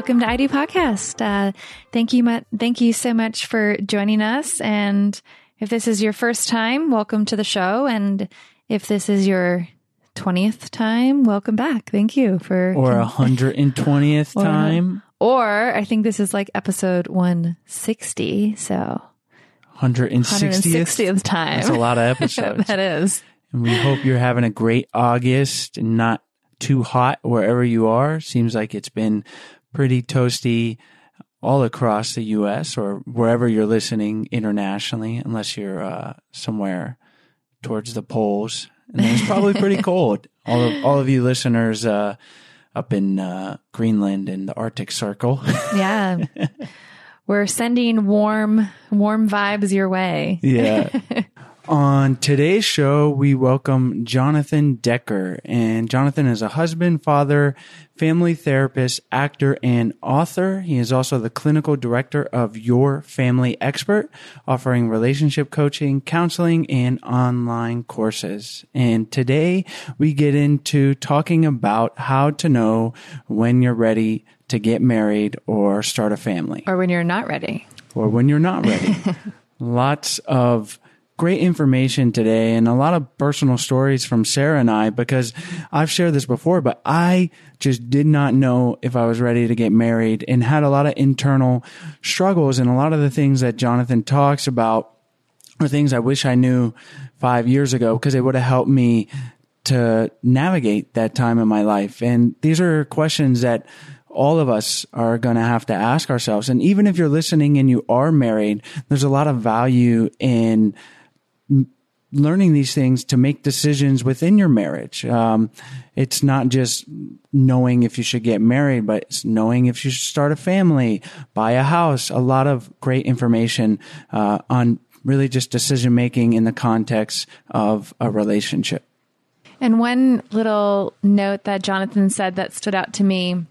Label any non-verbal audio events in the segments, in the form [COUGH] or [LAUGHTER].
Welcome to I Do Podcast. Uh, thank you, mu- thank you so much for joining us. And if this is your first time, welcome to the show. And if this is your twentieth time, welcome back. Thank you for. or a hundred and twentieth [LAUGHS] Or- time, or I think this is like episode one sixty. So hundred and hundred and sixtieth. sixtieth time. That's a lot of [LAUGHS] episodes. that is. and we hope you're having a great August and not too hot wherever you are. Seems like it's been pretty toasty all across the U.S. or wherever you're listening internationally, unless you're uh, somewhere towards the poles. And it's probably pretty [LAUGHS] cold. All of all of you listeners uh, up in uh, Greenland and the Arctic Circle. [LAUGHS] Yeah. We're sending warm, warm vibes your way. Yeah. [LAUGHS] On today's show, we welcome Jonathan Decker. And Jonathan is a husband, father, family therapist, actor, and author. He is also the clinical director of Your Family Expert, offering relationship coaching, counseling, and online courses. And today we get into talking about how to know when you're ready to get married or start a family. Or when you're not ready. Or when you're not ready. [LAUGHS] Lots of great information today and a lot of personal stories from Sarah and I because I've shared this before, but I just did not know if I was ready to get married and had a lot of internal struggles and a lot of the things that Jonathan talks about are things I wish I knew five years ago because it would have helped me to navigate that time in my life. And these are questions that all of us are going to have to ask ourselves. And even if you're listening and you are married, there's a lot of value in learning these things to make decisions within your marriage. Um, it's not just knowing if you should get married, but it's knowing if you should start a family, buy a house. A lot of great information uh, on really just decision making in the context of a relationship. And one little note that Jonathan said that stood out to me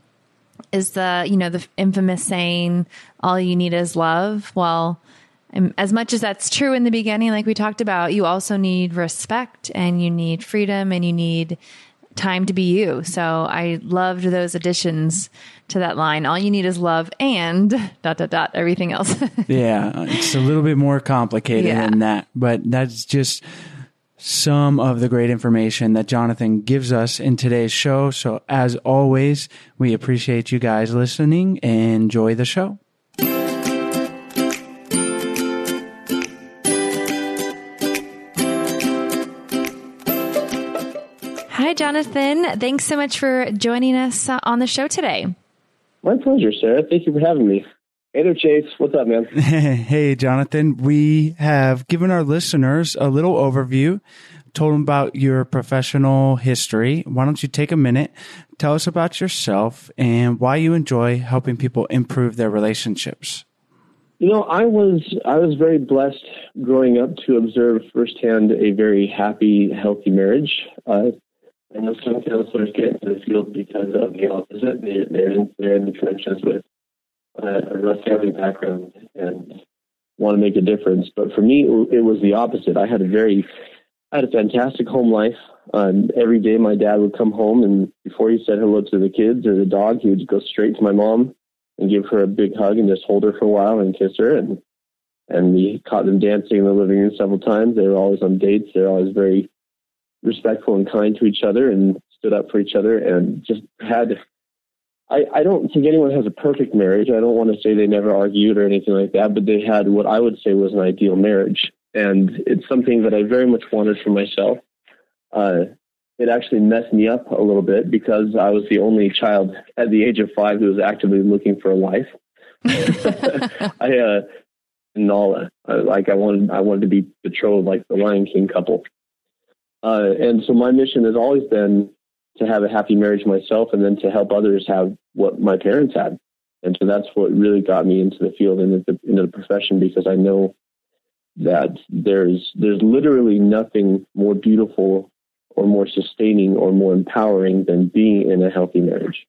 is the, you know, the infamous saying, all you need is love. Well, and as much as that's true in the beginning, like we talked about, you also need respect and you need freedom and you need time to be you. So I loved those additions to that line. All you need is love and [LAUGHS] dot dot dot everything else. [LAUGHS] yeah, it's a little bit more complicated yeah. than that, but that's just some of the great information that Jonathan gives us in today's show. So as always, we appreciate you guys listening enjoy the show. Jonathan. Thanks so much for joining us uh, on the show today. My pleasure, Sarah. Thank you for having me. Hey there, Chase. What's up, man? [LAUGHS] hey, Jonathan. We have given our listeners a little overview, told them about your professional history. Why don't you take a minute, tell us about yourself and why you enjoy helping people improve their relationships? You know, I was I was very blessed growing up to observe firsthand a very happy, healthy marriage. Uh, I know some counselors get into the field because of the opposite. They, they're, in, they're in the trenches with uh, a rough family background and want to make a difference. But for me, it was the opposite. I had a very, I had a fantastic home life. Um, every day, my dad would come home, and before he said hello to the kids or the dog, he would go straight to my mom and give her a big hug and just hold her for a while and kiss her. And and we caught them dancing in the living room several times. They were always on dates. They're always very respectful and kind to each other and stood up for each other and just had I, I don't think anyone has a perfect marriage. I don't want to say they never argued or anything like that, but they had what I would say was an ideal marriage. And it's something that I very much wanted for myself. Uh, it actually messed me up a little bit because I was the only child at the age of five who was actively looking for a wife. [LAUGHS] I, uh, uh, like I wanted, I wanted to be betrothed like the Lion King couple. Uh, and so my mission has always been to have a happy marriage myself and then to help others have what my parents had. And so that's what really got me into the field and into, into the profession because I know that there's there's literally nothing more beautiful or more sustaining or more empowering than being in a healthy marriage.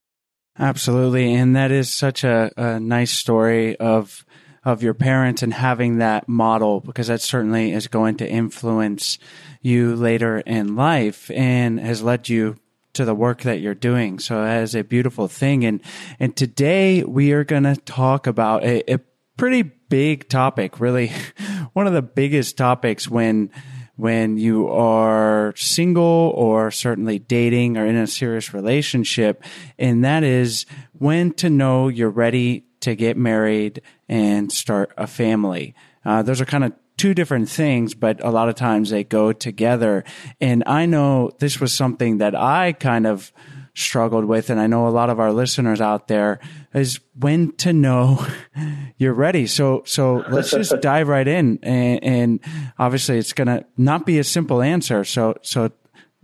Absolutely. And that is such a, a nice story of of your parents and having that model because that certainly is going to influence you later in life and has led you to the work that you're doing. So that is a beautiful thing. And, and today we are going to talk about a, a pretty big topic, really [LAUGHS] one of the biggest topics when, when you are single or certainly dating or in a serious relationship. And that is when to know you're ready to get married and start a family. Uh, those are kind of two different things, but a lot of times they go together. And I know this was something that I kind of struggled with. And I know a lot of our listeners out there is when to know [LAUGHS] you're ready. So, so let's just [LAUGHS] dive right in. And, and obviously it's going to not be a simple answer. So, so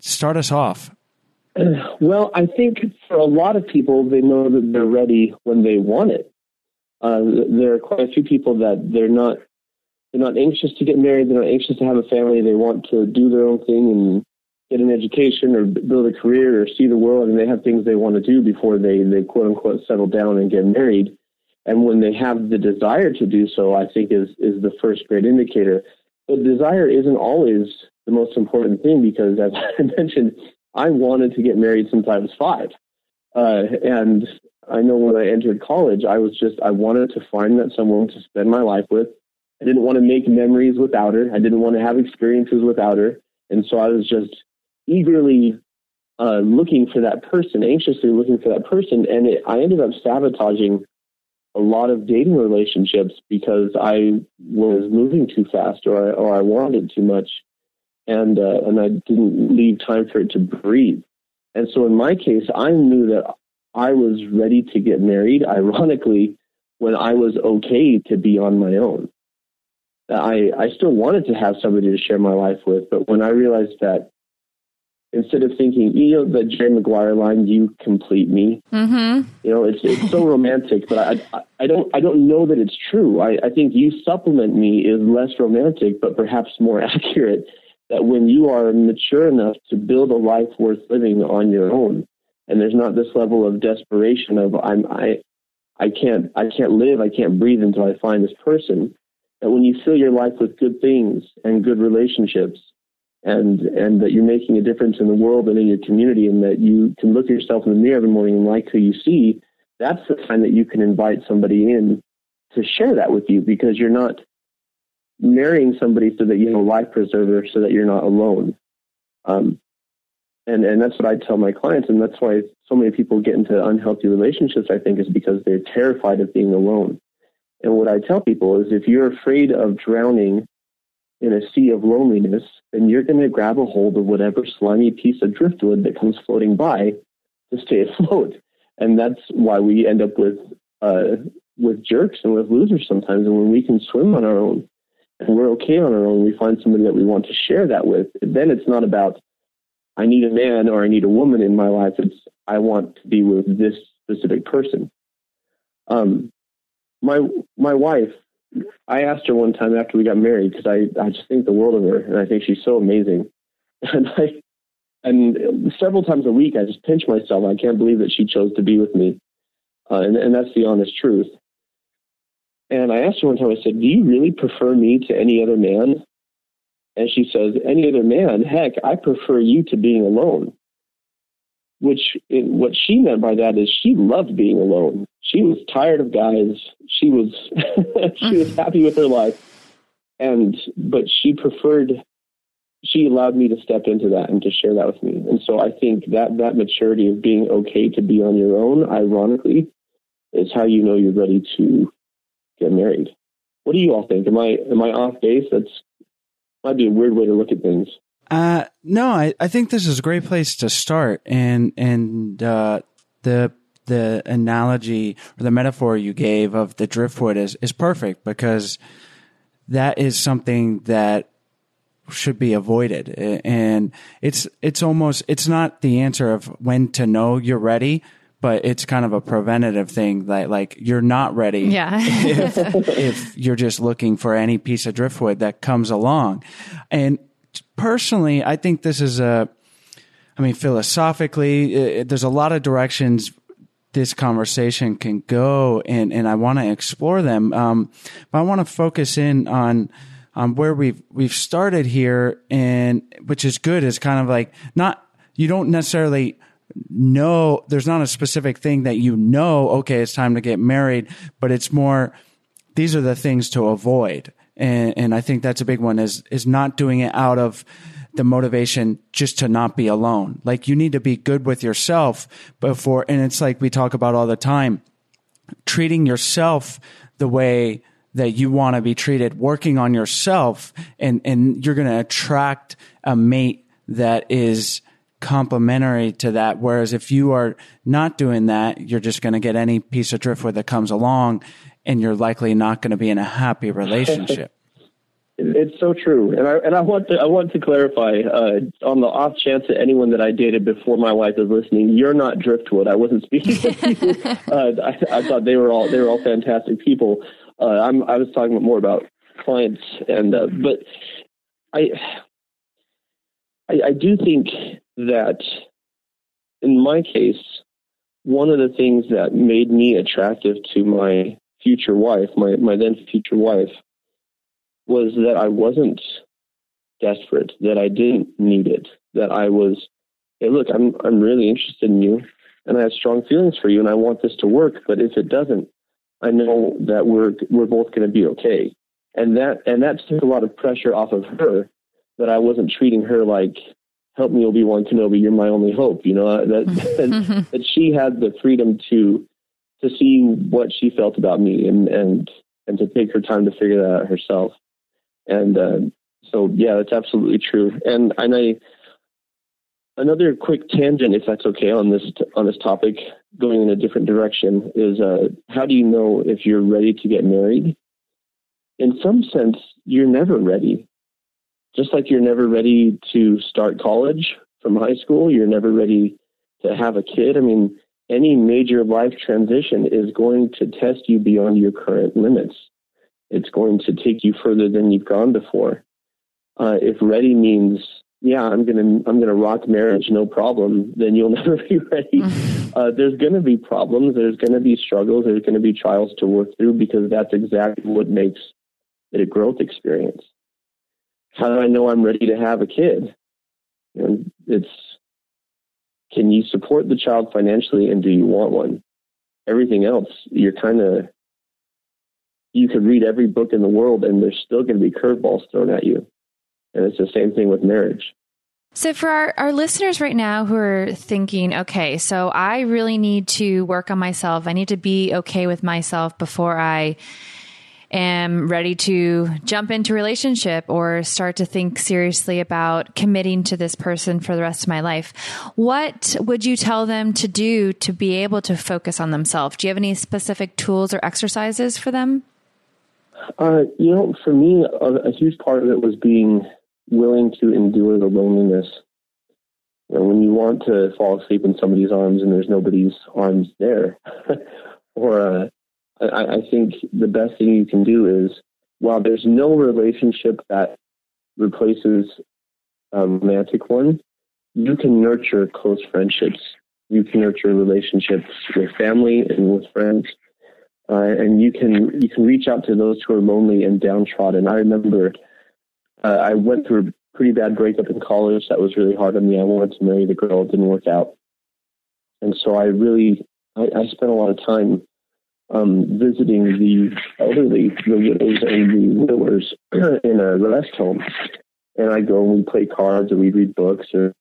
start us off. Well, I think for a lot of people, they know that they're ready when they want it. Uh, there are quite a few people that they're not they're not anxious to get married. They're not anxious to have a family. They want to do their own thing and get an education or build a career or see the world. And they have things they want to do before they, they quote unquote settle down and get married. And when they have the desire to do so, I think is, is the first great indicator. But desire isn't always the most important thing because as [LAUGHS] I mentioned, I wanted to get married was five. Uh, and I know when I entered college, I was just, I wanted to find that someone to spend my life with. I didn't want to make memories without her. I didn't want to have experiences without her. And so I was just eagerly uh, looking for that person, anxiously looking for that person. And it, I ended up sabotaging a lot of dating relationships because I was moving too fast or I, or I wanted too much. And, uh, and I didn't leave time for it to breathe. And so in my case, I knew that I was ready to get married, ironically, when I was okay to be on my own. I, I still wanted to have somebody to share my life with, but when I realized that instead of thinking, you know, the Jerry Maguire line, "You complete me," Mm-hmm. you know, it's it's so romantic, but I, I I don't I don't know that it's true. I, I think "You supplement me" is less romantic, but perhaps more [LAUGHS] accurate. That when you are mature enough to build a life worth living on your own, and there's not this level of desperation of I'm I I can't I can't live I can't breathe until I find this person. That when you fill your life with good things and good relationships, and and that you're making a difference in the world and in your community, and that you can look at yourself in the mirror every morning and like who you see, that's the time that you can invite somebody in to share that with you because you're not marrying somebody so that you have a life preserver so that you're not alone. Um, and and that's what I tell my clients, and that's why so many people get into unhealthy relationships. I think is because they're terrified of being alone. And what I tell people is, if you're afraid of drowning in a sea of loneliness, then you're going to grab a hold of whatever slimy piece of driftwood that comes floating by to stay [LAUGHS] afloat. And that's why we end up with uh, with jerks and with losers sometimes. And when we can swim on our own we're okay on our own, we find somebody that we want to share that with. Then it's not about I need a man or I need a woman in my life. It's I want to be with this specific person. Um, my my wife, I asked her one time after we got married because I I just think the world of her and I think she's so amazing, [LAUGHS] and I and several times a week I just pinch myself. I can't believe that she chose to be with me, uh, and and that's the honest truth. And I asked her one time. I said, "Do you really prefer me to any other man?" And she says, any other man, heck, I prefer you to being alone. Which, what she meant by that is she loved being alone. She was tired of guys. She was, [LAUGHS] she was happy with her life. And, but she preferred, she allowed me to step into that and to share that with me. And so I think that, that maturity of being okay to be on your own, ironically, is how you know you're ready to get married. What do you all think? Am I, am I off base? That's might be a weird way to look at things. Uh, no, I, I think this is a great place to start. And, and, uh, the, the analogy or the metaphor you gave of the driftwood is, is perfect because that is something that should be avoided. And it's, it's almost, it's not the answer of when to know you're ready, but it's kind of a preventative thing that like you're not ready. Yeah. [LAUGHS] if, if you're just looking for any piece of driftwood that comes along. And personally, I think this is a, I mean, philosophically, it, there's a lot of directions this conversation can go and, and I want to explore them. Um, but I want to focus in on, on where we've, we've started here and which is good is kind of like not, you don't necessarily know there's not a specific thing that you know okay it's time to get married but it's more these are the things to avoid. And and i think that's a big one is is not doing it out of the motivation just to not be alone. Like you need to be good with yourself before and it's like we talk about all the time treating yourself the way that you want to be treated working on yourself and and you're going to attract a mate that is complementary to that. Whereas if you are not doing that, you're just going to get any piece of driftwood that comes along and you're likely not going to be in a happy relationship. [LAUGHS] It's so true, and I and I want to I want to clarify uh, on the off chance that anyone that I dated before my wife is listening, you're not driftwood. I wasn't speaking to you. [LAUGHS] Uh, I, I, thought they were all they were all fantastic people. Uh, I'm I was talking more about clients, and uh, but I, I I do think that in my case, one of the things that made me attractive to my future wife, my my then future wife, was that I wasn't desperate, that I didn't need it, that I was, hey, look, I'm I'm really interested in you, and I have strong feelings for you, and I want this to work. But if it doesn't, I know that we're we're both going to be okay, and that and that took a lot of pressure off of her, that I wasn't treating her like, help me, Obi Wan Kenobi, you're my only hope. You know that [LAUGHS] that, that she had the freedom to to see what she felt about me and and and to take her time to figure that out herself. And uh, so, yeah, that's absolutely true. And and I another quick tangent, if that's okay, on this on this topic, going in a different direction, is uh, how do you know if you're ready to get married? In some sense, you're never ready. Just like you're never ready to start college from high school, you're never ready to have a kid. I mean, any major life transition is going to test you beyond your current limits. It's going to take you further than you've gone before. Uh, if ready means yeah, I'm gonna I'm gonna rock marriage, no problem. Then you'll [LAUGHS] never be ready. [LAUGHS] Uh, there's gonna be problems. There's gonna be struggles. There's gonna be trials to work through because that's exactly what makes it a growth experience. How do I know I'm ready to have a kid? And it's can you support the child financially and do you want one? Everything else, you're kind of you could read every book in the world and there's still going to be curveballs thrown at you. And it's the same thing with marriage. So, for our, our listeners right now who are thinking, okay, so I really need to work on myself, I need to be okay with myself before I am ready to jump into relationship or start to think seriously about committing to this person for the rest of my life. What would you tell them to do to be able to focus on themselves? Do you have any specific tools or exercises for them? Uh, you know, for me, a, a huge part of it was being willing to endure the loneliness. You know, when you want to fall asleep in somebody's arms and there's nobody's arms there, [LAUGHS] or uh, I, I think the best thing you can do is, while there's no relationship that replaces a romantic one, you can nurture close friendships. You can nurture relationships with family and with friends, uh, and you can you can reach out to those who are lonely and downtrodden. I remember uh, I went through a pretty bad breakup in college. That was really hard on me. I wanted to marry the girl. It didn't work out. And so I really, I, I spent a lot of time um, visiting the elderly, the widows and the widowers [CLEARS THROAT] in a rest home. And I go and we play cards or we read books or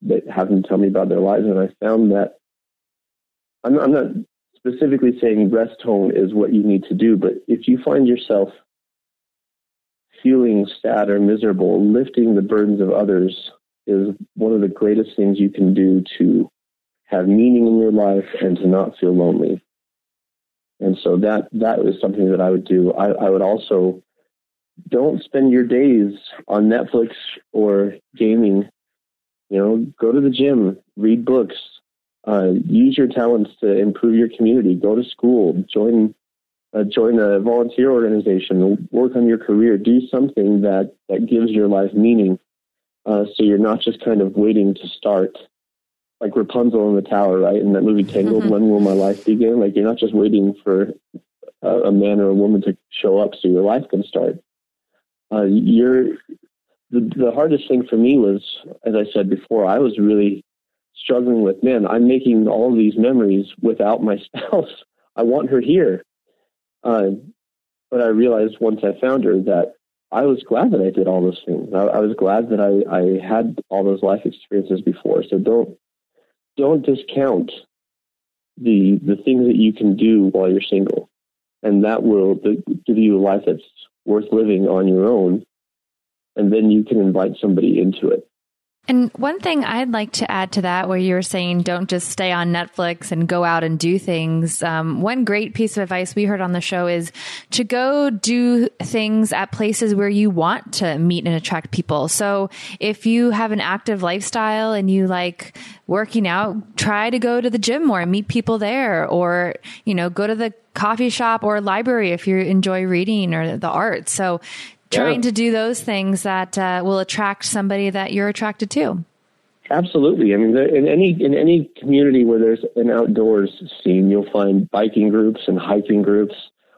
they have them tell me about their lives. And I found that I'm, I'm not specifically saying rest home is what you need to do, but if you find yourself feeling sad or miserable, lifting the burdens of others is one of the greatest things you can do to have meaning in your life and to not feel lonely. And so that that is something that I would do. I, I would also don't spend your days on Netflix or gaming. You know, go to the gym, read books, uh, use your talents to improve your community. Go to school, join uh, join a volunteer organization, work on your career, do something that, that gives your life meaning. Uh, so you're not just kind of waiting to start like Rapunzel in the tower, right? In that movie Tangled, mm-hmm. when will my life begin? Like you're not just waiting for a, a, man or a woman to show up so your life can start. Uh, you're the, the hardest thing for me was, as I said before, I was really struggling with, man, I'm making all these memories without my [LAUGHS] spouse. I want her here. Uh, but I realized once I found her that I was glad that I did all those things. I, I was glad that I, I had all those life experiences before. So don't don't discount the the things that you can do while you're single, and that will give you a life that's worth living on your own. And then you can invite somebody into it. And one thing I'd like to add to that, where you were saying don't just stay on Netflix and go out and do things. Um, one great piece of advice we heard on the show is to go do things at places where you want to meet and attract people. So if you have an active lifestyle and you like working out, try to go to the gym more and meet people there, or you know, go to the coffee shop or library if you enjoy reading or the arts. So trying Yeah. to do those things that uh, will attract somebody that you're attracted to. Absolutely. I mean, there, in any in any community where there's an outdoors scene, you'll find biking groups and hiking groups.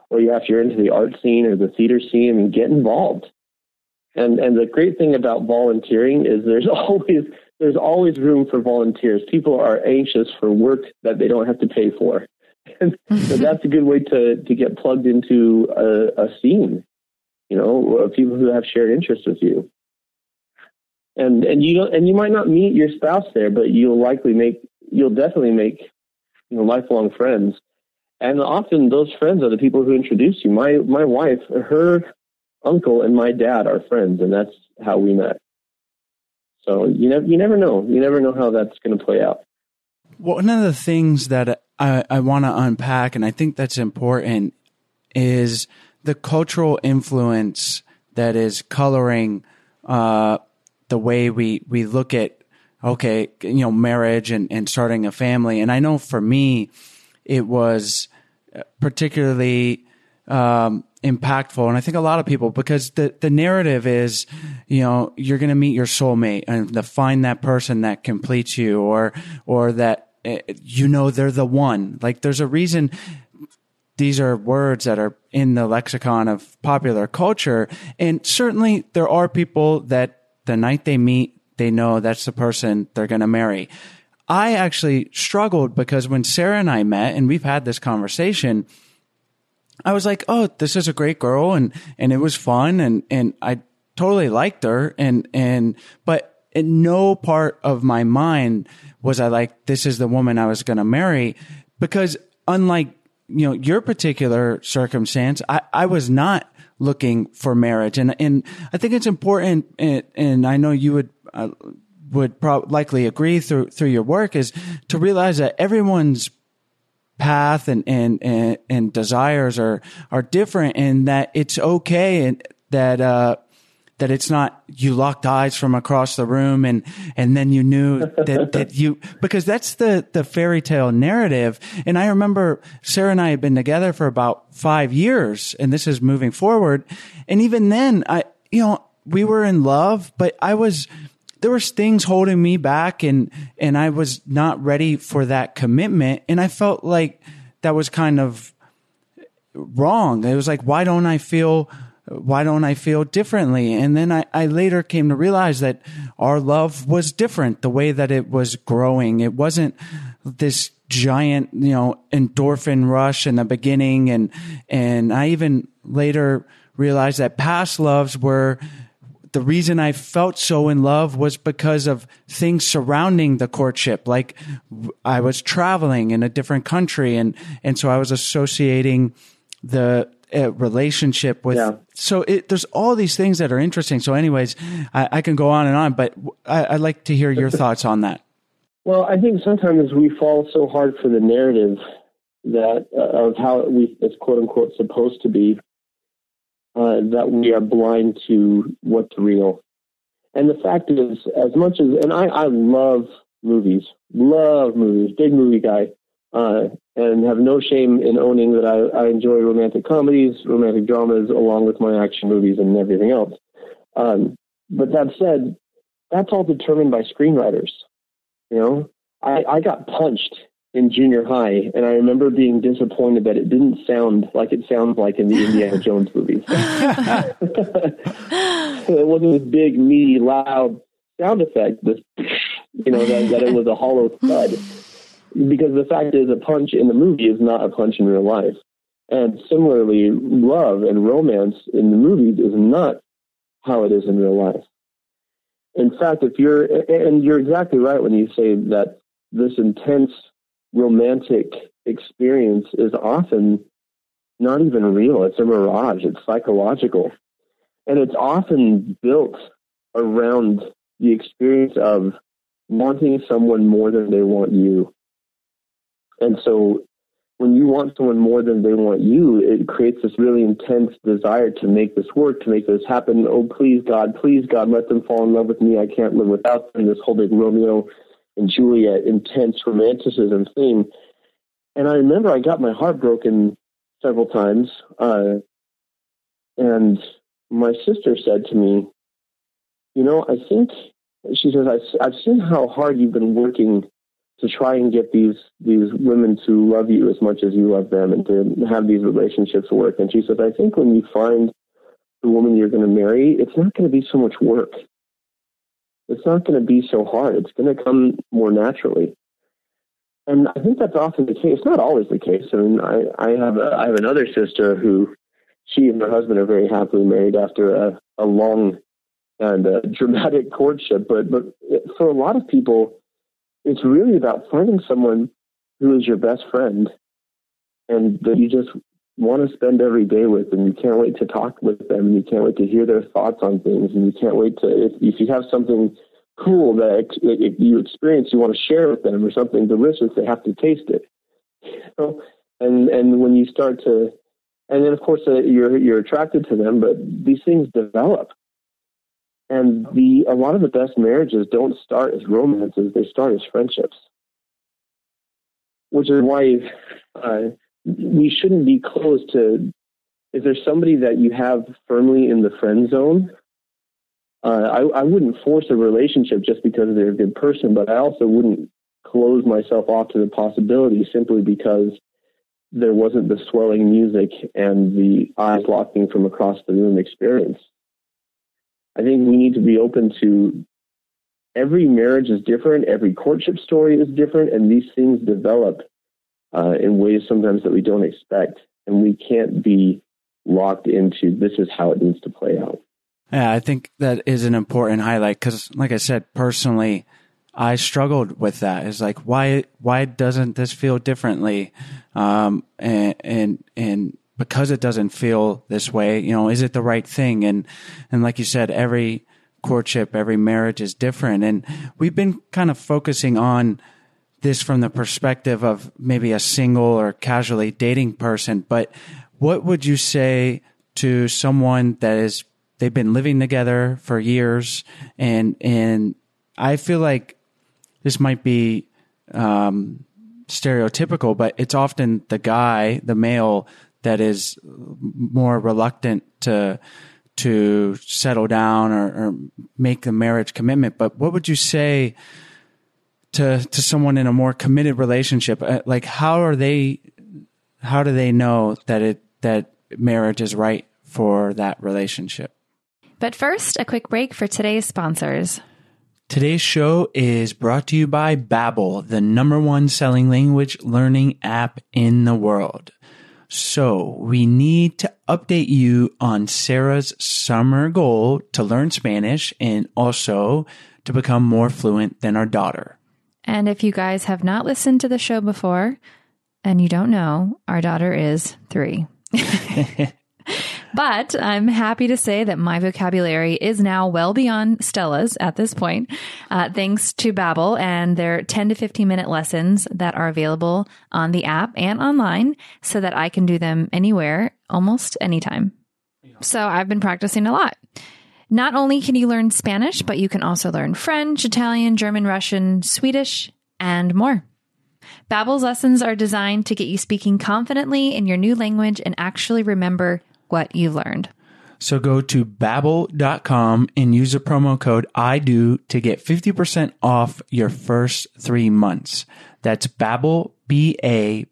Or you, if you're into the art scene or the theater scene, I mean, get involved. And and the great thing about volunteering is there's [LAUGHS] always there's always room for volunteers. People are anxious for work that they don't have to pay for, [LAUGHS] so that's a good way to to get plugged into a, a scene. You know, uh, people who have shared interests with you and and you don't and you might not meet your spouse there, but you'll likely make you'll definitely make you know lifelong friends. And often those friends are the people who introduce you. My my wife, her uncle and my dad are friends, and that's how we met. So you never you never know. You never know how that's going to play out. Well, One of the things that I, I want to unpack, and I think that's important, is the cultural influence that is coloring uh, the way we, we look at, okay, you know, marriage and, and starting a family. And I know for me, it was particularly um, impactful. And I think a lot of people, because the, the narrative is, you know, you're going to meet your soulmate and to find that person that completes you or, or that, uh, you know, they're the one. Like there's a reason these are words that are in the lexicon of popular culture. And certainly there are people that the night they meet, they know that's the person they're going to marry. I actually struggled because when Sarah and I met and we've had this conversation, I was like, "Oh, this is a great girl," and and it was fun, and and I totally liked her, and and but in no part of my mind was I like, "This is the woman I was going to marry," because unlike you know your particular circumstance, I I was not looking for marriage, and and I think it's important, and, and I know you would. Uh, would likely agree through through your work is to realize that everyone's path and, and, and, and desires are, are different and that it's okay and that, uh, that it's not you locked eyes from across the room and and then you knew that [LAUGHS] that you because that's the the fairy tale narrative. And i remember sarah and i had been together for about 5 years and this is moving forward. And even then i you know we were in love but i was there was things holding me back and and I was not ready for that commitment. And I felt like that was kind of wrong. It was like why don't I feel why don't I feel differently? And then I, I later came to realize that our love was different, the way that it was growing. It wasn't this giant, you know, endorphin rush in the beginning. And, and I even later realized that past loves were the reason I felt so in love was because of things surrounding the courtship. Like I was traveling in a different country and, and so I was associating the uh, relationship with, Yeah. so it, there's all these things that are interesting. So anyways, I, I can go on and on, but I, I'd like to hear your [LAUGHS] thoughts on that. Well, I think sometimes we fall so hard for the narrative that uh, of how we it's quote unquote supposed to be uh, that we are blind to what's real. And the fact is, as much as and I, I love movies, love movies, big movie guy, uh, and have no shame in owning that I, I enjoy romantic comedies, romantic dramas, along with my action movies and everything else. Um, but that said, that's all determined by screenwriters. You know, I, I got punched in junior high, and I remember being disappointed that it didn't sound like it sounds like in the Indiana Jones movies. [LAUGHS] [LAUGHS] it wasn't this big, meaty, loud sound effect. This, you know, that, that it was a hollow thud. Because the fact is, a punch in the movie is not a punch in real life. And similarly, love and romance in the movies is not how it is in real life. In fact, if you're, and you're exactly right when you say that this intense romantic experience is often not even real. It's a mirage. It's psychological. And it's often built around the experience of wanting someone more than they want you. And so when you want someone more than they want you, it creates this really intense desire to make this work, to make this happen. Oh, please, God, please, God, let them fall in love with me. I can't live without them. This whole big Romeo and Juliet intense romanticism theme. And I remember I got my heart broken several times. Uh, and my sister said to me, You know, I think, she says, I've seen how hard you've been working to try and get these these women to love you as much as you love them and to have these relationships work. And she says, I think when you find the woman you're going to marry, it's not going to be so much work. It's not going to be so hard. It's going to come more naturally. And I think that's often the case. Not always the case. I mean, I, I have a, I have another sister who she and her husband are very happily married after a, a long and a dramatic courtship. But but for a lot of people, it's really about finding someone who is your best friend and that you just want to spend every day with and you can't wait to talk with them and you can't wait to hear their thoughts on things and you can't wait to if, if you have something cool that if you experience you want to share with them or something delicious they have to taste it know? and and when you start to and then of course uh, you're you're attracted to them but these things develop and the a lot of the best marriages don't start as romances; they start as friendships, which is why uh, we shouldn't be closed to. If there's somebody that you have firmly in the friend zone, uh, I, I wouldn't force a relationship just because they're a good person, but I also wouldn't close myself off to the possibility simply because there wasn't the swelling music and the eyes locking from across the room experience. I think we need to be open to every marriage is different, every courtship story is different, and these things develop uh, in ways sometimes that we don't expect. And we can't be locked into this is how it needs to play out. Yeah, I think that is an important highlight because, like I said, personally, I struggled with that. It's like why why doesn't this feel differently? Um, and and and because it doesn't feel this way, you know, is it the right thing? And, and like you said, every courtship, every marriage is different. And we've been kind of focusing on this from the perspective of maybe a single or casually dating person. But what would you say to someone that is, they've been living together for years and, and I feel like this might be, um, stereotypical, but it's often the guy, the male that is more reluctant to to settle down or, or make the marriage commitment. But what would you say to to someone in a more committed relationship? Uh, like how are they? How do they know that it that marriage is right for that relationship? But first, a quick break for today's sponsors. Today's show is brought to you by Babbel, the number one selling language learning app in the world. So we need to update you on Sarah's summer goal to learn Spanish and also to become more fluent than our daughter. And if you guys have not listened to the show before and you don't know, our daughter is three. [LAUGHS] But I'm happy to say that my vocabulary is now well beyond Stella's at this point, uh, thanks to Babbel and their 10 to 15 minute lessons that are available on the app and online so that I can do them anywhere, almost anytime. So I've been practicing a lot. Not only can you learn Spanish, but you can also learn French, Italian, German, Russian, Swedish, and more. Babbel's lessons are designed to get you speaking confidently in your new language and actually remember what you've learned. So go to babbel.com and use the promo code I do to get 50% off your first three months. That's Babbel, B-A-B-B-E-L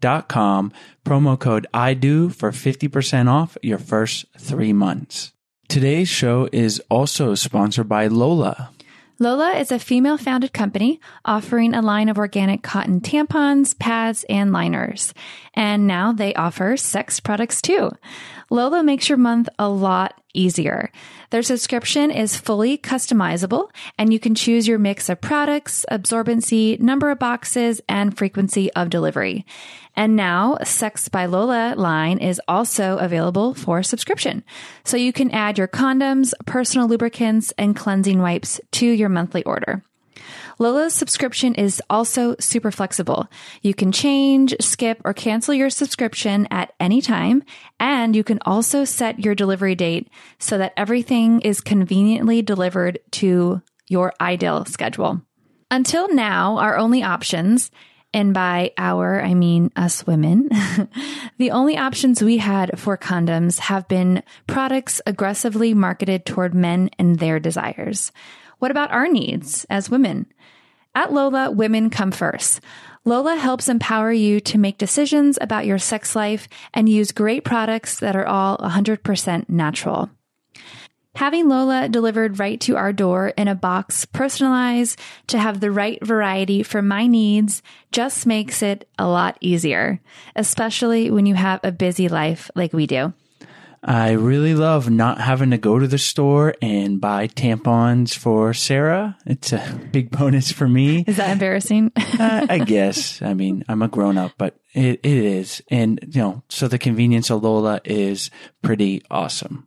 dot com, promo code I do for 50% off your first three months. Today's show is also sponsored by Lola. Lola is a female founded company offering a line of organic cotton tampons, pads, and liners. And now they offer sex products too. Lola makes your month a lot easier. Their subscription is fully customizable and you can choose your mix of products, absorbency, number of boxes, and frequency of delivery. And now Sex by Lola line is also available for subscription. So you can add your condoms, personal lubricants, and cleansing wipes to your monthly order. Lola's subscription is also super flexible. You can change, skip, or cancel your subscription at any time. And you can also set your delivery date so that everything is conveniently delivered to your ideal schedule. Until now, our only options And by our, I mean us women. [LAUGHS] the only options we had for condoms have been products aggressively marketed toward men and their desires. What about our needs as women? At Lola, women come first. Lola helps empower you to make decisions about your sex life and use great products that are all 100% natural. Having Lola delivered right to our door in a box personalized to have the right variety for my needs just makes it a lot easier, especially when you have a busy life like we do. I really love not having to go to the store and buy tampons for Sarah. It's a [LAUGHS] big bonus for me. Is that embarrassing? uh, I guess. I mean, I'm a grown up, but it, it is. And, you know, so the convenience of Lola is pretty awesome.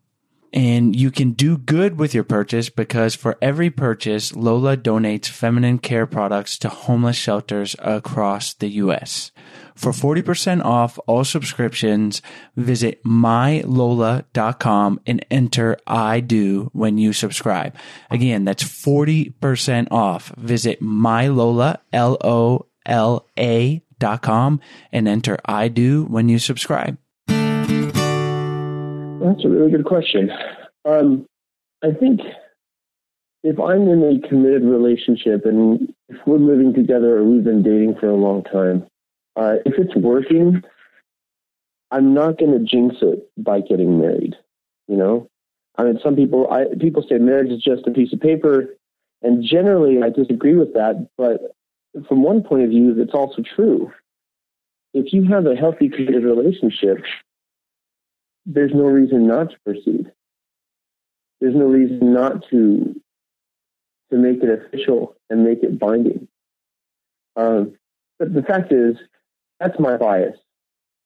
And you can do good with your purchase because for every purchase, Lola donates feminine care products to homeless shelters across the U.S. For 40% off all subscriptions, visit mylola.com and enter I do when you subscribe. Again, that's 40% off. Visit mylola, L-O-L-A dot com and enter I do when you subscribe. That's a really good question. Um, I think if I'm in a committed relationship and if we're living together or we've been dating for a long time, uh, if it's working, I'm not going to jinx it by getting married. You know, I mean, some people I, people say marriage is just a piece of paper, and generally I disagree with that. But from one point of view, it's also true. If you have a healthy, committed relationship, there's no reason not to proceed. There's no reason not to to make it official and make it binding. Um, but the fact is, that's my bias.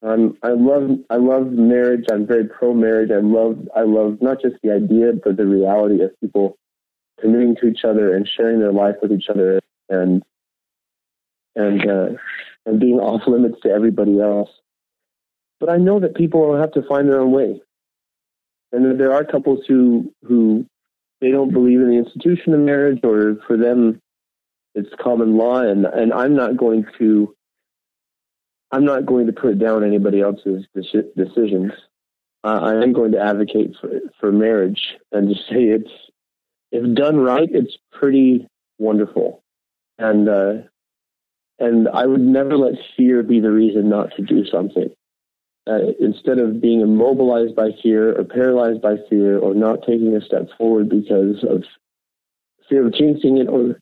Um, I love I love marriage. I'm very pro marriage. I love I love not just the idea, but the reality of people committing to each other and sharing their life with each other and and uh, and being off limits to everybody else. But I know that people will have to find their own way. And there are couples who who they don't believe in the institution of marriage, or for them, it's common law. And and I'm not going to I'm not going to put down anybody else's decisions. Uh, I am going to advocate for for marriage and to say it's if done right, it's pretty wonderful. And uh, and I would never let fear be the reason not to do something uh, instead of being immobilized by fear or paralyzed by fear or not taking a step forward because of fear of jinxing it or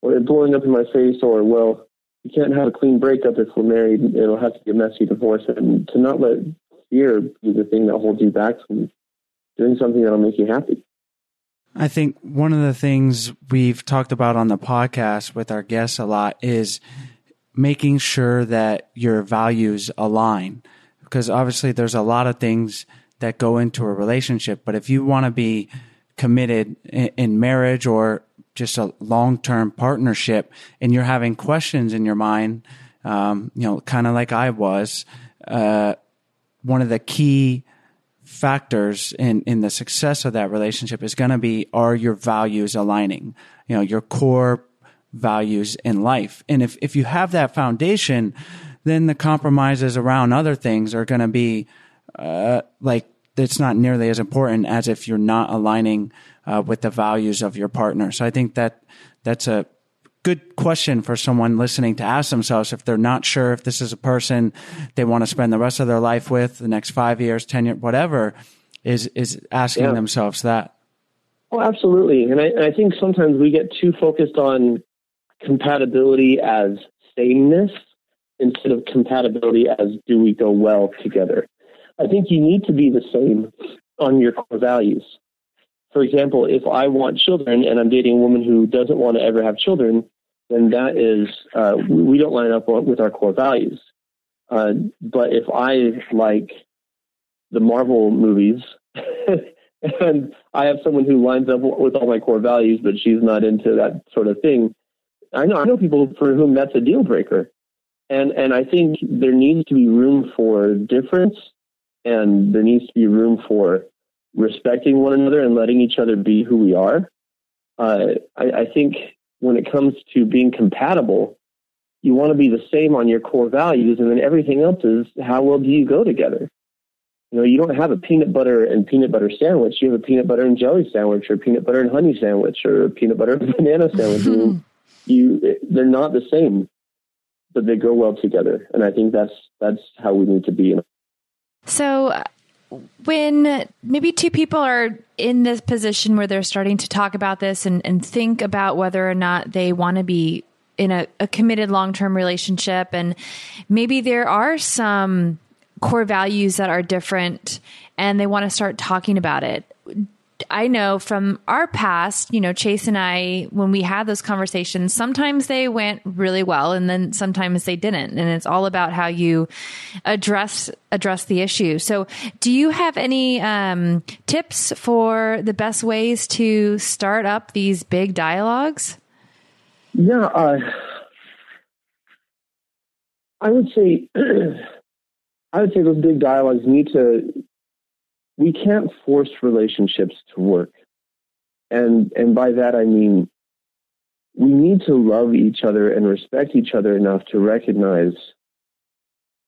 or it blowing up in my face or well you can't have a clean breakup if we're married. It'll have to be a messy divorce. And to not let fear be the thing that holds you back from doing something that'll make you happy. I think one of the things we've talked about on the podcast with our guests a lot is making sure that your values align because obviously there's a lot of things that go into a relationship. But if you want to be committed in, marriage or just a long term partnership and you're having questions in your mind, um, you know, kind of like I was, uh, one of the key factors in, in the success of that relationship is going to be are your values aligning? You know, your core values in life. And if, if you have that foundation, then the compromises around other things are going to be uh, like it's not nearly as important as if you're not aligning uh, with the values of your partner. So I think that that's a good question for someone listening to ask themselves if they're not sure if this is a person they want to spend the rest of their life with, the next five years, ten years, whatever, is is asking yeah. themselves that. Oh, absolutely. And I, I think sometimes we get too focused on compatibility as sameness instead of compatibility as do we go well together. I think you need to be the same on your core values. For example, if I want children and I'm dating a woman who doesn't want to ever have children, then that is, uh, we don't line up with our core values. Uh, but if I like the Marvel movies [LAUGHS] and I have someone who lines up with all my core values, but she's not into that sort of thing, I know, I know people for whom that's a deal breaker. And and I think there needs to be room for difference, and there needs to be room for respecting one another and letting each other be who we are. Uh, I, I think when it comes to being compatible, you want to be the same on your core values, and then everything else is how well do you go together? You know, you don't have a peanut butter and peanut butter sandwich. You have a peanut butter and jelly sandwich, or peanut butter and honey sandwich, or a peanut butter and [LAUGHS] banana sandwich. you, [LAUGHS] you, they're not the same, but they go well together. And I think that's that's how we need to be. So, when maybe two people are in this position where they're starting to talk about this and, and think about whether or not they want to be in a, a committed long term relationship, and maybe there are some core values that are different and they want to start talking about it. I know from our past, you know, Chase and I, when we had those conversations, sometimes they went really well and then sometimes they didn't. And it's all about how you address, address the issue. So do you have any, um, tips for the best ways to start up these big dialogues? Yeah, uh, I would say, [CLEARS THROAT] I would say those big dialogues need to. We can't force relationships to work, and and by that I mean we need to love each other and respect each other enough to recognize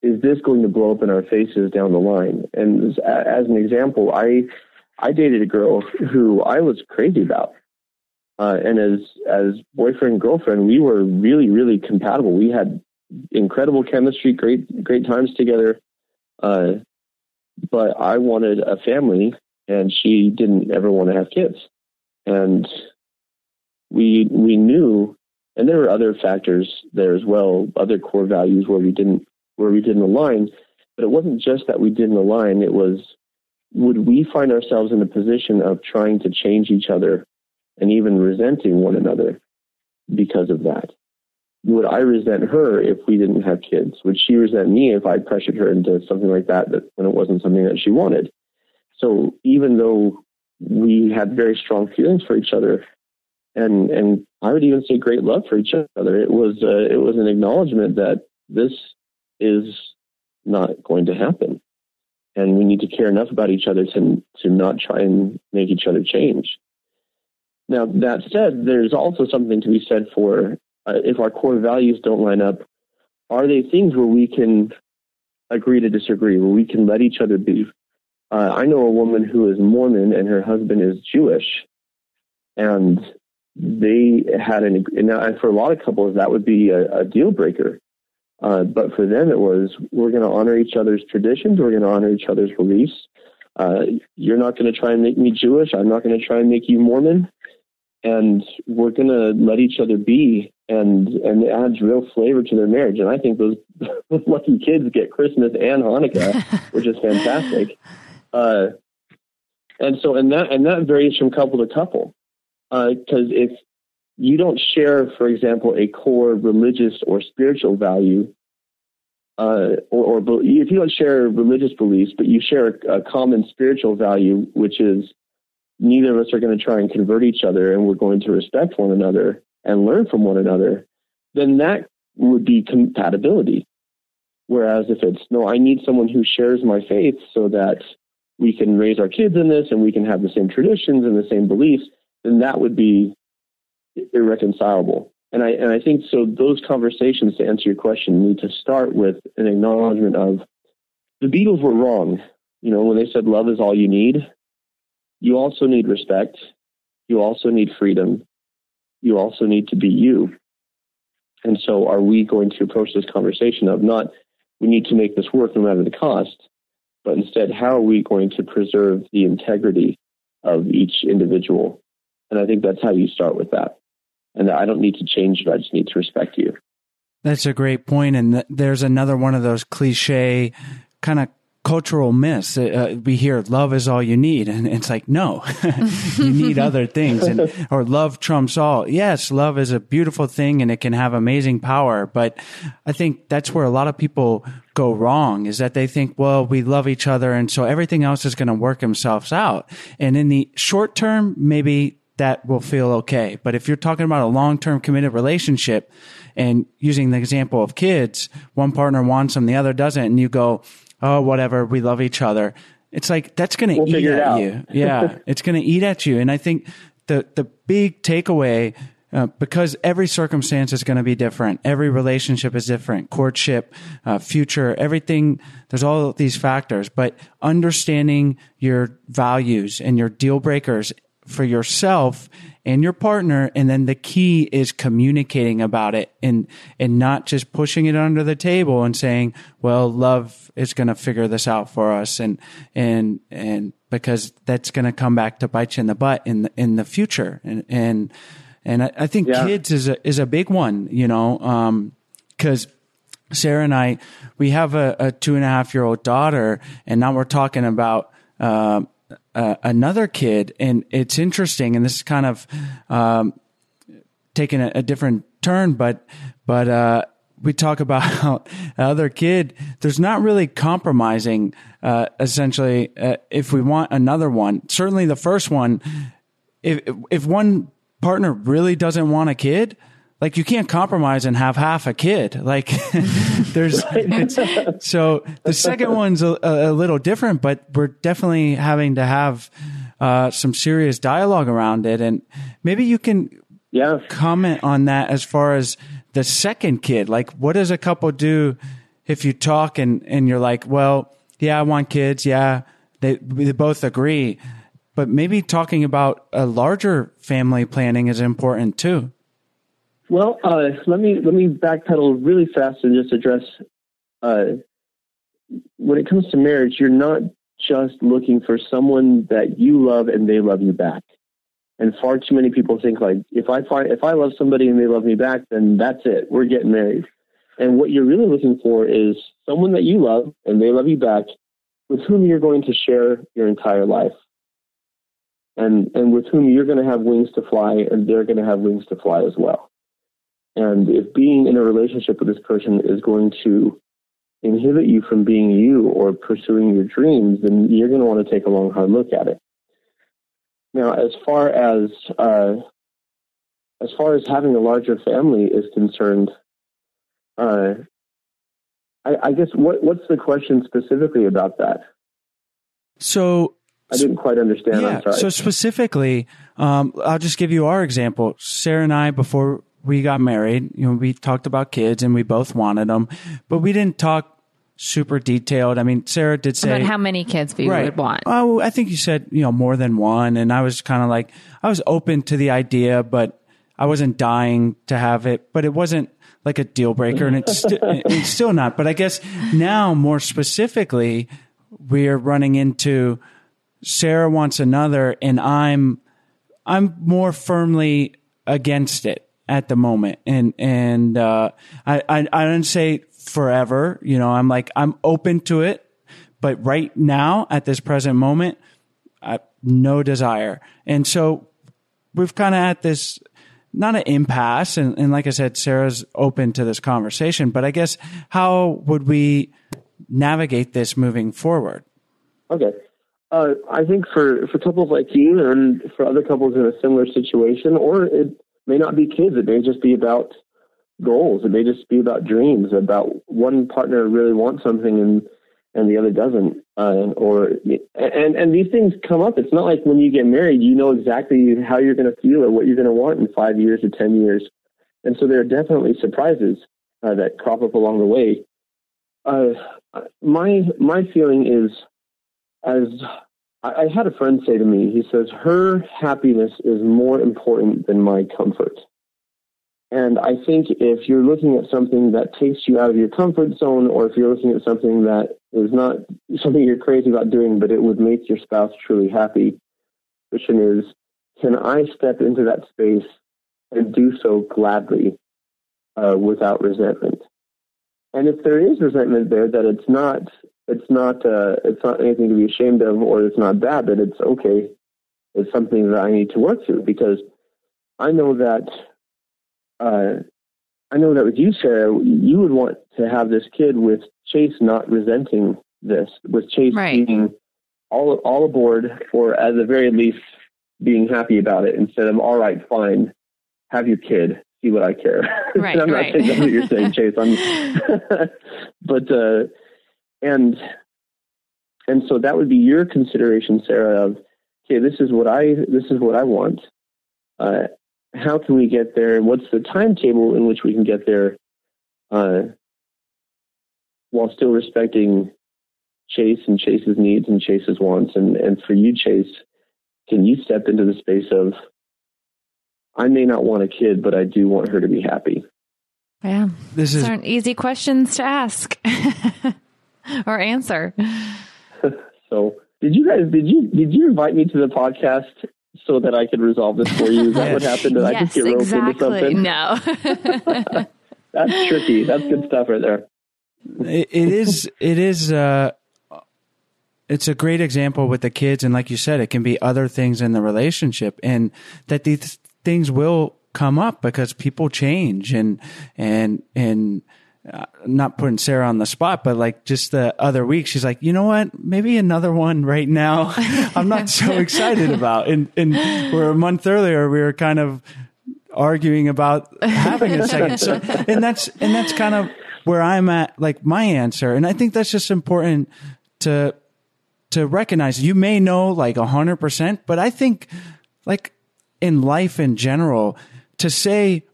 is this going to blow up in our faces down the line? And as, as an example, I I dated a girl who I was crazy about. Uh, and as as boyfriend girlfriend, we were really really compatible. We had incredible chemistry, great great times together. Uh, but I wanted a family, and she didn't ever want to have kids. And we we knew, and there were other factors there as well, other core values where we didn't where we didn't align. But it wasn't just that we didn't align; it was would we find ourselves in a position of trying to change each other and even resenting one another because of that. Would I resent her if we didn't have kids? Would she resent me if I pressured her into something like that, that when it wasn't something that she wanted? So even though we had very strong feelings for each other, and and I would even say great love for each other, it was uh, it was an acknowledgement that this is not going to happen, and we need to care enough about each other to to not try and make each other change. Now, that said, there's also something to be said for uh, if our core values don't line up, are they things where we can agree to disagree, where we can let each other be? Uh, I know a woman who is Mormon and her husband is Jewish, and they had an and for a lot of couples that would be a, a deal breaker. Uh, but for them, it was we're going to honor each other's traditions, we're going to honor each other's beliefs. Uh, you're not going to try and make me Jewish. I'm not going to try and make you Mormon and we're going to let each other be and and it adds real flavor to their marriage. And i think those [LAUGHS] lucky kids get christmas and hanukkah [LAUGHS] which is fantastic. Uh, and so and that and that varies from couple to couple. Because uh, if you don't share for example a core religious or spiritual value uh, or, or, if you don't share religious beliefs, but you share a, a common spiritual value, which is neither of us are going to try and convert each other and we're going to respect one another and learn from one another, then that would be compatibility. Whereas if it's, no, I need someone who shares my faith so that we can raise our kids in this and we can have the same traditions and the same beliefs, then that would be irreconcilable. And I, and I think so those conversations to answer your question need to start with an acknowledgement of the Beatles were wrong. You know, when they said love is all you need, you also need respect. You also need freedom. You also need to be you. And so, are we going to approach this conversation of not, we need to make this work no matter the cost, but instead, how are we going to preserve the integrity of each individual? And I think that's how you start with that. And I don't need to change you, I just need to respect you. That's a great point. And there's another one of those cliche kind of cultural myths. Uh, uh, we hear love is all you need, and it's like no, [LAUGHS] you need [LAUGHS] other things, and or love trumps all. Yes, love is a beautiful thing, and it can have amazing power. But I think that's where a lot of people go wrong is that they think, well, we love each other, and so everything else is going to work themselves out. And in the short term, maybe that will feel okay. But if you're talking about a long term committed relationship, and using the example of kids, one partner wants them, the other doesn't, and you go, oh, whatever, we love each other. It's like that's going to we'll eat at you. [LAUGHS] Yeah, it's going to eat at you. And I think the the big takeaway uh, because every circumstance is going to be different. Every relationship is different. Courtship, uh, future, everything. There's all these factors, but understanding your values and your deal breakers for yourself and your partner. And then the key is communicating about it and, and not just pushing it under the table and saying, well, love is going to figure this out for us. And, and, and because that's going to come back to bite you in the butt in the, in the future. And, and, and I, I think Yeah. kids is a, is a big one, you know, um, cause Sarah and I, we have a, a two and a half year old daughter, and now we're talking about um uh, another kid, and it's interesting. And this is kind of um, taking a, a different turn, but but uh, we talk [LAUGHS] about other kid. There's not really compromising. Uh, essentially, uh, if we want another one, certainly the first one. If if one partner really doesn't want a kid, like you can't compromise and have half a kid. Like [LAUGHS] there's it's, [LAUGHS] so the second one's a, a little different, but we're definitely having to have uh, some serious dialogue around it. And maybe you can Yeah. comment on that as far as the second kid. Like, what does a couple do if you talk and, and you're like, well, yeah, I want kids. Yeah, they, they both agree. But maybe talking about a larger family planning is important too. Well, uh, let me let me backpedal really fast and just address. Uh, when it comes to marriage, you're not just looking for someone that you love and they love you back. And far too many people think like, if I find if I love somebody and they love me back, then that's it. We're getting married. And what you're really looking for is someone that you love and they love you back, with whom you're going to share your entire life. And and with whom you're going to have wings to fly and they're going to have wings to fly as well. And if being in a relationship with this person is going to inhibit you from being you or pursuing your dreams, then you're going to want to take a long, hard look at it. Now, as far as uh, as far as having a larger family is concerned, uh, I, I guess what what's the question specifically about that? So I didn't quite understand. I'm sorry. So specifically, um, I'll just give you our example. Sarah and I, before we got married, you know, we talked about kids and we both wanted them, but we didn't talk super detailed. I mean, Sarah did say About how many kids we would want. Oh, I think you said you know more than one, and I was kind of like I was open to the idea, but I wasn't dying to have it. But it wasn't like a deal breaker, and it's sti- [LAUGHS] it's still not. But I guess now more specifically, we are running into Sarah wants another, and I'm I'm more firmly against it at the moment, and and uh, I, I I didn't say forever. You know, I'm like I'm open to it, but right now at this present moment, I, no desire, and so we've kind of at this not an impasse, and, and like I said, Sarah's open to this conversation, but I guess how would we navigate this moving forward? Okay. Uh, I think for, for couples like you and for other couples in a similar situation, or it may not be kids, it may just be about goals. It may just be about dreams, about one partner really wants something and, and the other doesn't. Uh, or, and, and these things come up. It's not like when you get married, you know exactly how you're going to feel or what you're going to want in five years or 10 years. And so there are definitely surprises uh, that crop up along the way. Uh, my, my feeling is, as I, had a friend say to me, he says, her happiness is more important than my comfort. And I think if you're looking at something that takes you out of your comfort zone, or if you're looking at something that is not [LAUGHS] something you're crazy about doing, but it would make your spouse truly happy, the question is, can I step into that space and do so gladly uh, without resentment? And if there is resentment there, that it's not it's not uh, it's not anything to be ashamed of, or it's not bad. That it's okay. It's something that I need to work through because I know that uh, I know that with you, Sarah, you would want to have this kid with Chase not resenting this, with Chase Right. being all all aboard, or at the very least being happy about it instead of all right, fine, have your kid, see what I care. [LAUGHS] Right, I'm not right. saying that's what you're saying, [LAUGHS] Chase. I'm, [LAUGHS] but uh, and and so that would be your consideration, Sarah. Of okay, this is what I this is what I want. Uh, how can we get there and what's the timetable in which we can get there uh, while still respecting Chase and Chase's needs and Chase's wants. And, and for you, Chase, can you step into the space of, I may not want a kid, but I do want her to be happy? Yeah. This These is aren't easy questions to ask [LAUGHS] [LAUGHS] or answer. [LAUGHS] So did you guys, did you, did you invite me to the podcast so that I could resolve this for you? Is that what [LAUGHS] happened? Did I yes, just get roped into exactly. something? No. That's tricky. That's good stuff right there. it, it is it is uh it's a great example with the kids and like you said it can be other things in the relationship and that these things will come up because people change and and and uh, not putting Sarah on the spot, but like just the other week, she's like, you know what? Maybe another one right now. [LAUGHS] I'm not so [LAUGHS] excited about. And and we're a month earlier, we were kind of arguing about having a second. So, [LAUGHS] and that's and that's kind of where I'm at, like my answer. And I think that's just important to to recognize. You may know like a hundred percent, but I think like in life in general, to say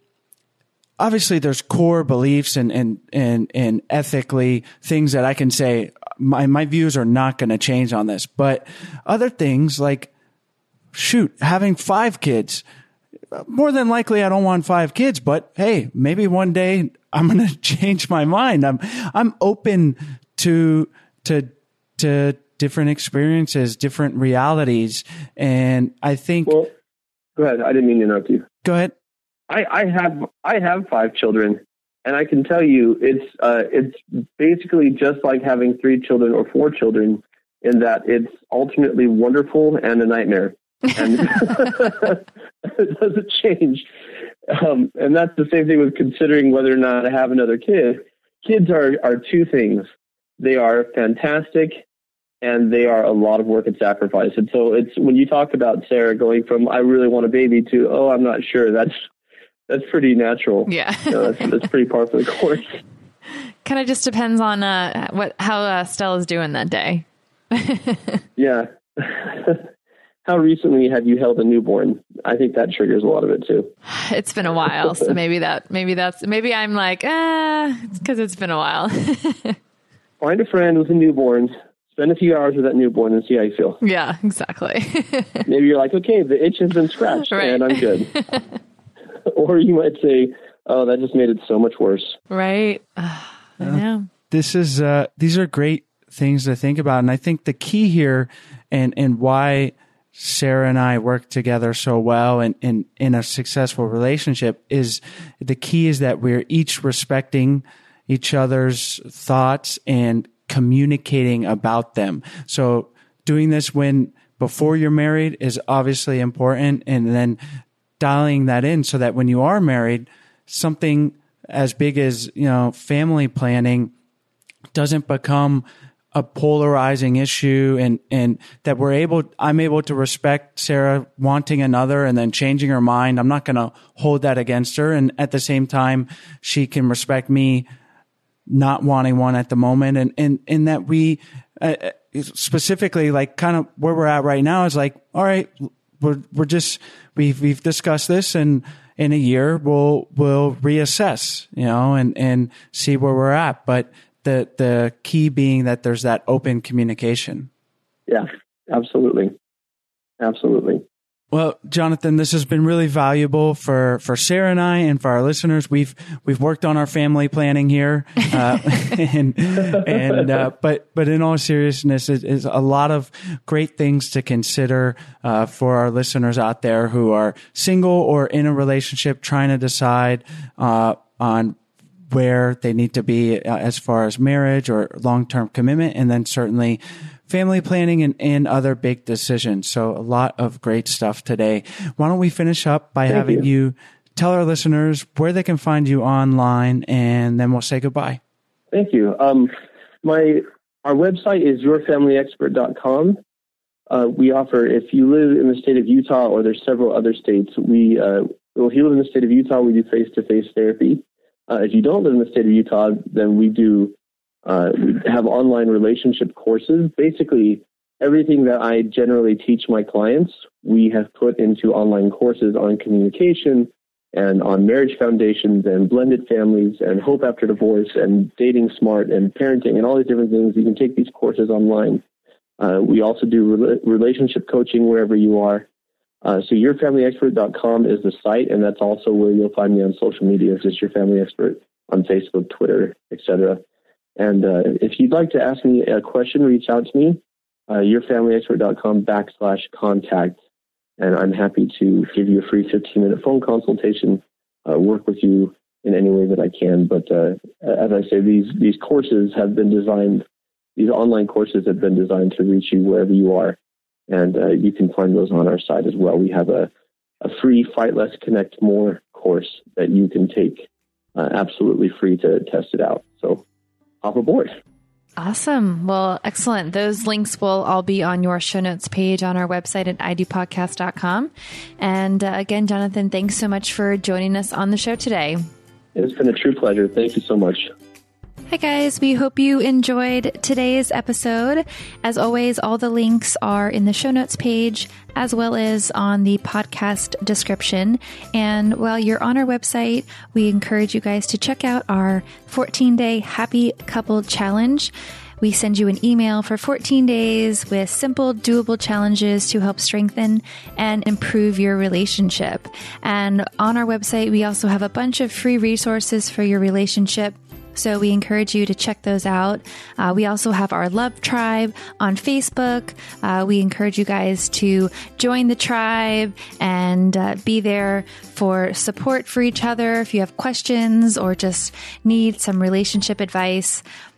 obviously there's core beliefs and and and and ethically things that I can say my my views are not going to change on this, but other things like shoot having five kids more than likely I don't want five kids, but hey, maybe one day I'm going [LAUGHS] to change my mind. I'm I'm open to to to different experiences, different realities, and I think Well, go ahead. I didn't mean to interrupt you. go ahead. I, I have I have five children, and I can tell you it's uh, it's basically just like having three children or four children, in that it's alternately wonderful and a nightmare, and [LAUGHS] it doesn't change. Um, and that's the same thing with considering whether or not to have another kid. Kids are are two things. They are fantastic, and they are a lot of work and sacrifice. And so it's when you talk about Sarah going from I really want a baby to oh I'm not sure. That's that's pretty natural. yeah. [LAUGHS] That's, that's pretty par for the course. kind of just depends on uh, what how uh, Stella's doing that day. [LAUGHS] Yeah. [LAUGHS] How recently have you held a newborn? I think that triggers a lot of it too. [SIGHS] It's been a while, so maybe that maybe that's maybe I'm like ah, it's because it's been a while. Find a friend with a newborn, spend a few hours with that newborn, and see how you feel. yeah, exactly. Maybe you're like, okay, the itch has been scratched, Right. and I'm good. [LAUGHS] or you might say, oh, that just made it so much worse. right? [SIGHS] I know. this is uh, these are great things to think about, and I think the key here, and and why Sarah and I work together so well and in in a successful relationship is the key is that we're each respecting each other's thoughts and communicating about them. So doing this when before you're married is obviously important, and then dialing that in so that when you are married, something as big as you know family planning doesn't become a polarizing issue and and that we're able I'm able to respect Sarah wanting another and then changing her mind. I'm not going to hold that against her and at the same time she can respect me not wanting one at the moment and and in that we uh, uh, specifically like kind of where we're at right now is like all right we're we're just we've we've discussed this and in a year we'll we'll reassess you know and and see where we're at but the the key being that there's that open communication Yeah, absolutely. Absolutely. Well, Jonathan, this has been really valuable for, for Sarah and I and for our listeners. We've we've worked on our family planning here, uh, [LAUGHS] [LAUGHS] and and uh, but but in all seriousness, it is a lot of great things to consider uh, for our listeners out there who are single or in a relationship, trying to decide uh, on where they need to be uh, as far as marriage or long term commitment, and then certainly family planning and, and other big decisions. So a lot of great stuff today. Why don't we finish up by having you. you. tell our listeners where they can find you online and then we'll say goodbye. Thank you. Um, my our website is yourfamilyexpert.com. Uh, we offer if you live in the state of Utah or there's several other states, we uh, well, if you live in the state of Utah, we do face to face therapy. Uh, if you don't live in the state of Utah, then we do uh, have online relationship courses. Basically, everything that I generally teach my clients, we have put into online courses on communication and on marriage foundations and blended families and hope after divorce and dating smart and parenting and all these different things. You can take these courses online. Uh, we also do re- relationship coaching wherever you are. Uh, so yourfamilyexpert.com is the site, and that's also where you'll find me on social media. It's just your family expert on Facebook, Twitter, etc. And uh, if you'd like to ask me a question, reach out to me, uh, yourfamilyexpert.com backslash contact, and I'm happy to give you a free 15 minute phone consultation, uh, work with you in any way that I can. But uh, as I say, these these courses have been designed, these online courses have been designed to reach you wherever you are, and uh, you can find those on our site as well. We have a a free Fight Less Connect More course that you can take uh, absolutely free to test it out. So hop aboard. Awesome. Well, excellent. Those links will all be on your show notes page on our website at idopodcast.com. And uh, again, Jonathan, thanks so much for joining us on the show today. It's been a true pleasure. Thank you so much. Hi, guys. We hope you enjoyed today's episode. As always, all the links are in the show notes page as well as on the podcast description. And while you're on our website, we encourage you guys to check out our 14 day happy couple challenge. We send you an email for 14 days with simple, doable challenges to help strengthen and improve your relationship. And on our website, we also have a bunch of free resources for your relationship so we encourage you to check those out. Uh, we also have our Love Tribe on Facebook. Uh, we encourage you guys to join the tribe and uh, be there for support for each other. If you have questions or just need some relationship advice,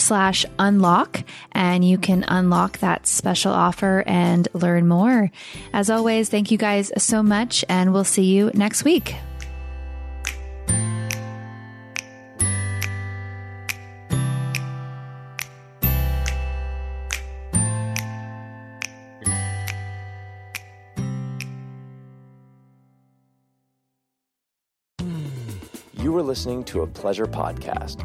slash unlock and you can unlock that special offer and learn more. As always, thank you guys so much and we'll see you next week. You were listening to a pleasure podcast.